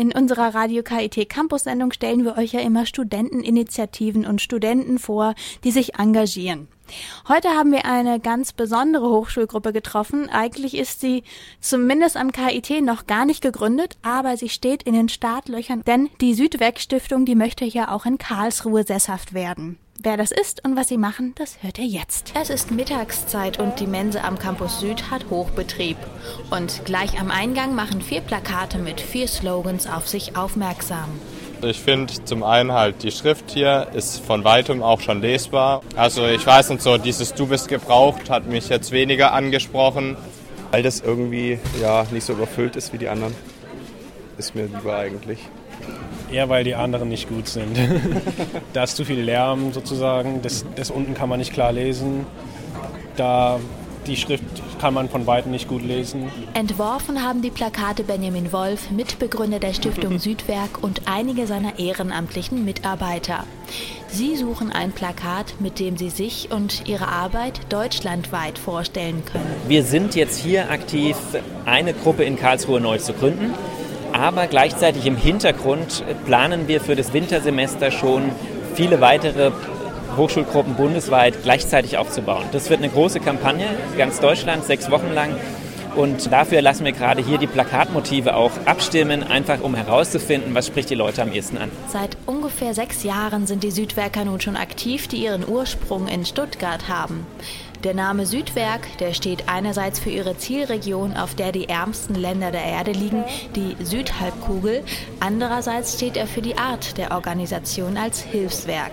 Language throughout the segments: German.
In unserer Radio KIT Campus Sendung stellen wir euch ja immer Studenteninitiativen und Studenten vor, die sich engagieren. Heute haben wir eine ganz besondere Hochschulgruppe getroffen. Eigentlich ist sie zumindest am KIT noch gar nicht gegründet, aber sie steht in den Startlöchern, denn die Südweg Stiftung, die möchte ja auch in Karlsruhe sesshaft werden. Wer das ist und was sie machen, das hört ihr jetzt. Es ist Mittagszeit und die Mensa am Campus Süd hat Hochbetrieb. Und gleich am Eingang machen vier Plakate mit vier Slogans auf sich aufmerksam. Ich finde zum einen halt die Schrift hier ist von weitem auch schon lesbar. Also ich weiß nicht so, dieses Du bist gebraucht hat mich jetzt weniger angesprochen. Weil das irgendwie ja nicht so überfüllt ist wie die anderen. Ist mir lieber eigentlich. Eher weil die anderen nicht gut sind. da ist zu viel Lärm sozusagen, das, das unten kann man nicht klar lesen. Da die Schrift kann man von weitem nicht gut lesen. Entworfen haben die Plakate Benjamin Wolf, Mitbegründer der Stiftung Südwerk und einige seiner ehrenamtlichen Mitarbeiter. Sie suchen ein Plakat, mit dem sie sich und ihre Arbeit deutschlandweit vorstellen können. Wir sind jetzt hier aktiv, eine Gruppe in Karlsruhe neu zu gründen. Aber gleichzeitig im Hintergrund planen wir für das Wintersemester schon viele weitere Hochschulgruppen bundesweit gleichzeitig aufzubauen. Das wird eine große Kampagne, ganz Deutschland, sechs Wochen lang. Und dafür lassen wir gerade hier die Plakatmotive auch abstimmen, einfach um herauszufinden, was spricht die Leute am ehesten an. Seit ungefähr sechs Jahren sind die Südwerker nun schon aktiv, die ihren Ursprung in Stuttgart haben. Der Name Südwerk, der steht einerseits für ihre Zielregion, auf der die ärmsten Länder der Erde liegen, die Südhalbkugel, andererseits steht er für die Art der Organisation als Hilfswerk.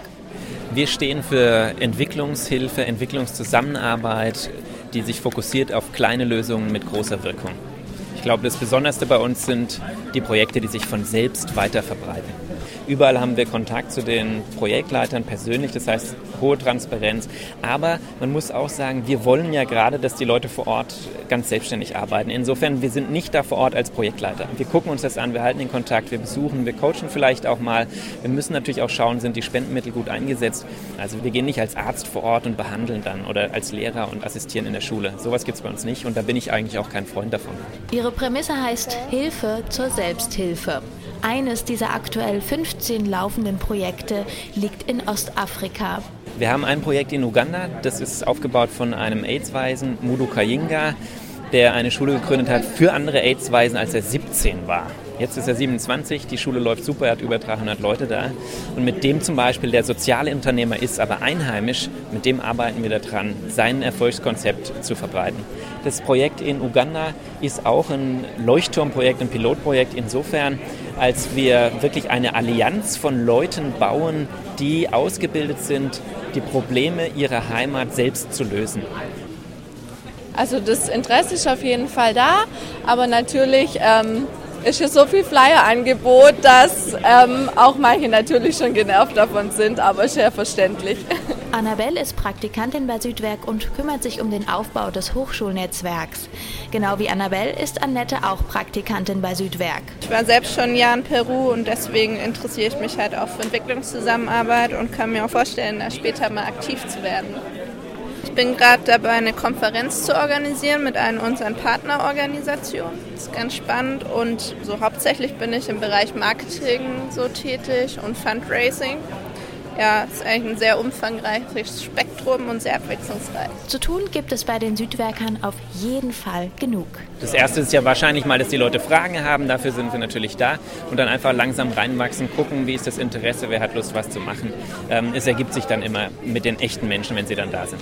Wir stehen für Entwicklungshilfe, Entwicklungszusammenarbeit, die sich fokussiert auf kleine Lösungen mit großer Wirkung. Ich glaube, das Besonderste bei uns sind die Projekte, die sich von selbst weiter verbreiten. Überall haben wir Kontakt zu den Projektleitern persönlich, das heißt hohe Transparenz. Aber man muss auch sagen, wir wollen ja gerade, dass die Leute vor Ort ganz selbstständig arbeiten. Insofern, wir sind nicht da vor Ort als Projektleiter. Wir gucken uns das an, wir halten den Kontakt, wir besuchen, wir coachen vielleicht auch mal. Wir müssen natürlich auch schauen, sind die Spendenmittel gut eingesetzt. Also wir gehen nicht als Arzt vor Ort und behandeln dann oder als Lehrer und assistieren in der Schule. Sowas gibt es bei uns nicht und da bin ich eigentlich auch kein Freund davon. Ihre Prämisse heißt Hilfe zur Selbsthilfe. Eines dieser aktuell 15 laufenden Projekte liegt in Ostafrika. Wir haben ein Projekt in Uganda, das ist aufgebaut von einem AIDS-Weisen, Mudu Kayinga, der eine Schule gegründet hat für andere AIDS-Weisen, als er 17 war. Jetzt ist er 27, die Schule läuft super, er hat über 300 Leute da. Und mit dem zum Beispiel, der soziale Unternehmer ist, aber einheimisch, mit dem arbeiten wir daran, sein Erfolgskonzept zu verbreiten. Das Projekt in Uganda ist auch ein Leuchtturmprojekt, ein Pilotprojekt insofern, als wir wirklich eine Allianz von Leuten bauen, die ausgebildet sind, die Probleme ihrer Heimat selbst zu lösen. Also das Interesse ist auf jeden Fall da, aber natürlich ähm, ist hier so viel Flyer-Angebot, dass ähm, auch manche natürlich schon genervt davon sind, aber sehr verständlich. Annabelle ist Praktikantin bei Südwerk und kümmert sich um den Aufbau des Hochschulnetzwerks. Genau wie Annabelle ist Annette auch Praktikantin bei Südwerk. Ich war selbst schon ein Jahr in Peru und deswegen interessiere ich mich halt auch für Entwicklungszusammenarbeit und kann mir auch vorstellen, da später mal aktiv zu werden. Ich bin gerade dabei, eine Konferenz zu organisieren mit einer unserer Partnerorganisationen. Das ist ganz spannend und so hauptsächlich bin ich im Bereich Marketing so tätig und Fundraising. Ja, es ist eigentlich ein sehr umfangreiches Spektrum und sehr abwechslungsreich. Zu tun gibt es bei den Südwerkern auf jeden Fall genug. Das erste ist ja wahrscheinlich mal, dass die Leute Fragen haben, dafür sind wir natürlich da und dann einfach langsam reinwachsen, gucken, wie ist das Interesse, wer hat Lust, was zu machen. Ähm, es ergibt sich dann immer mit den echten Menschen, wenn sie dann da sind.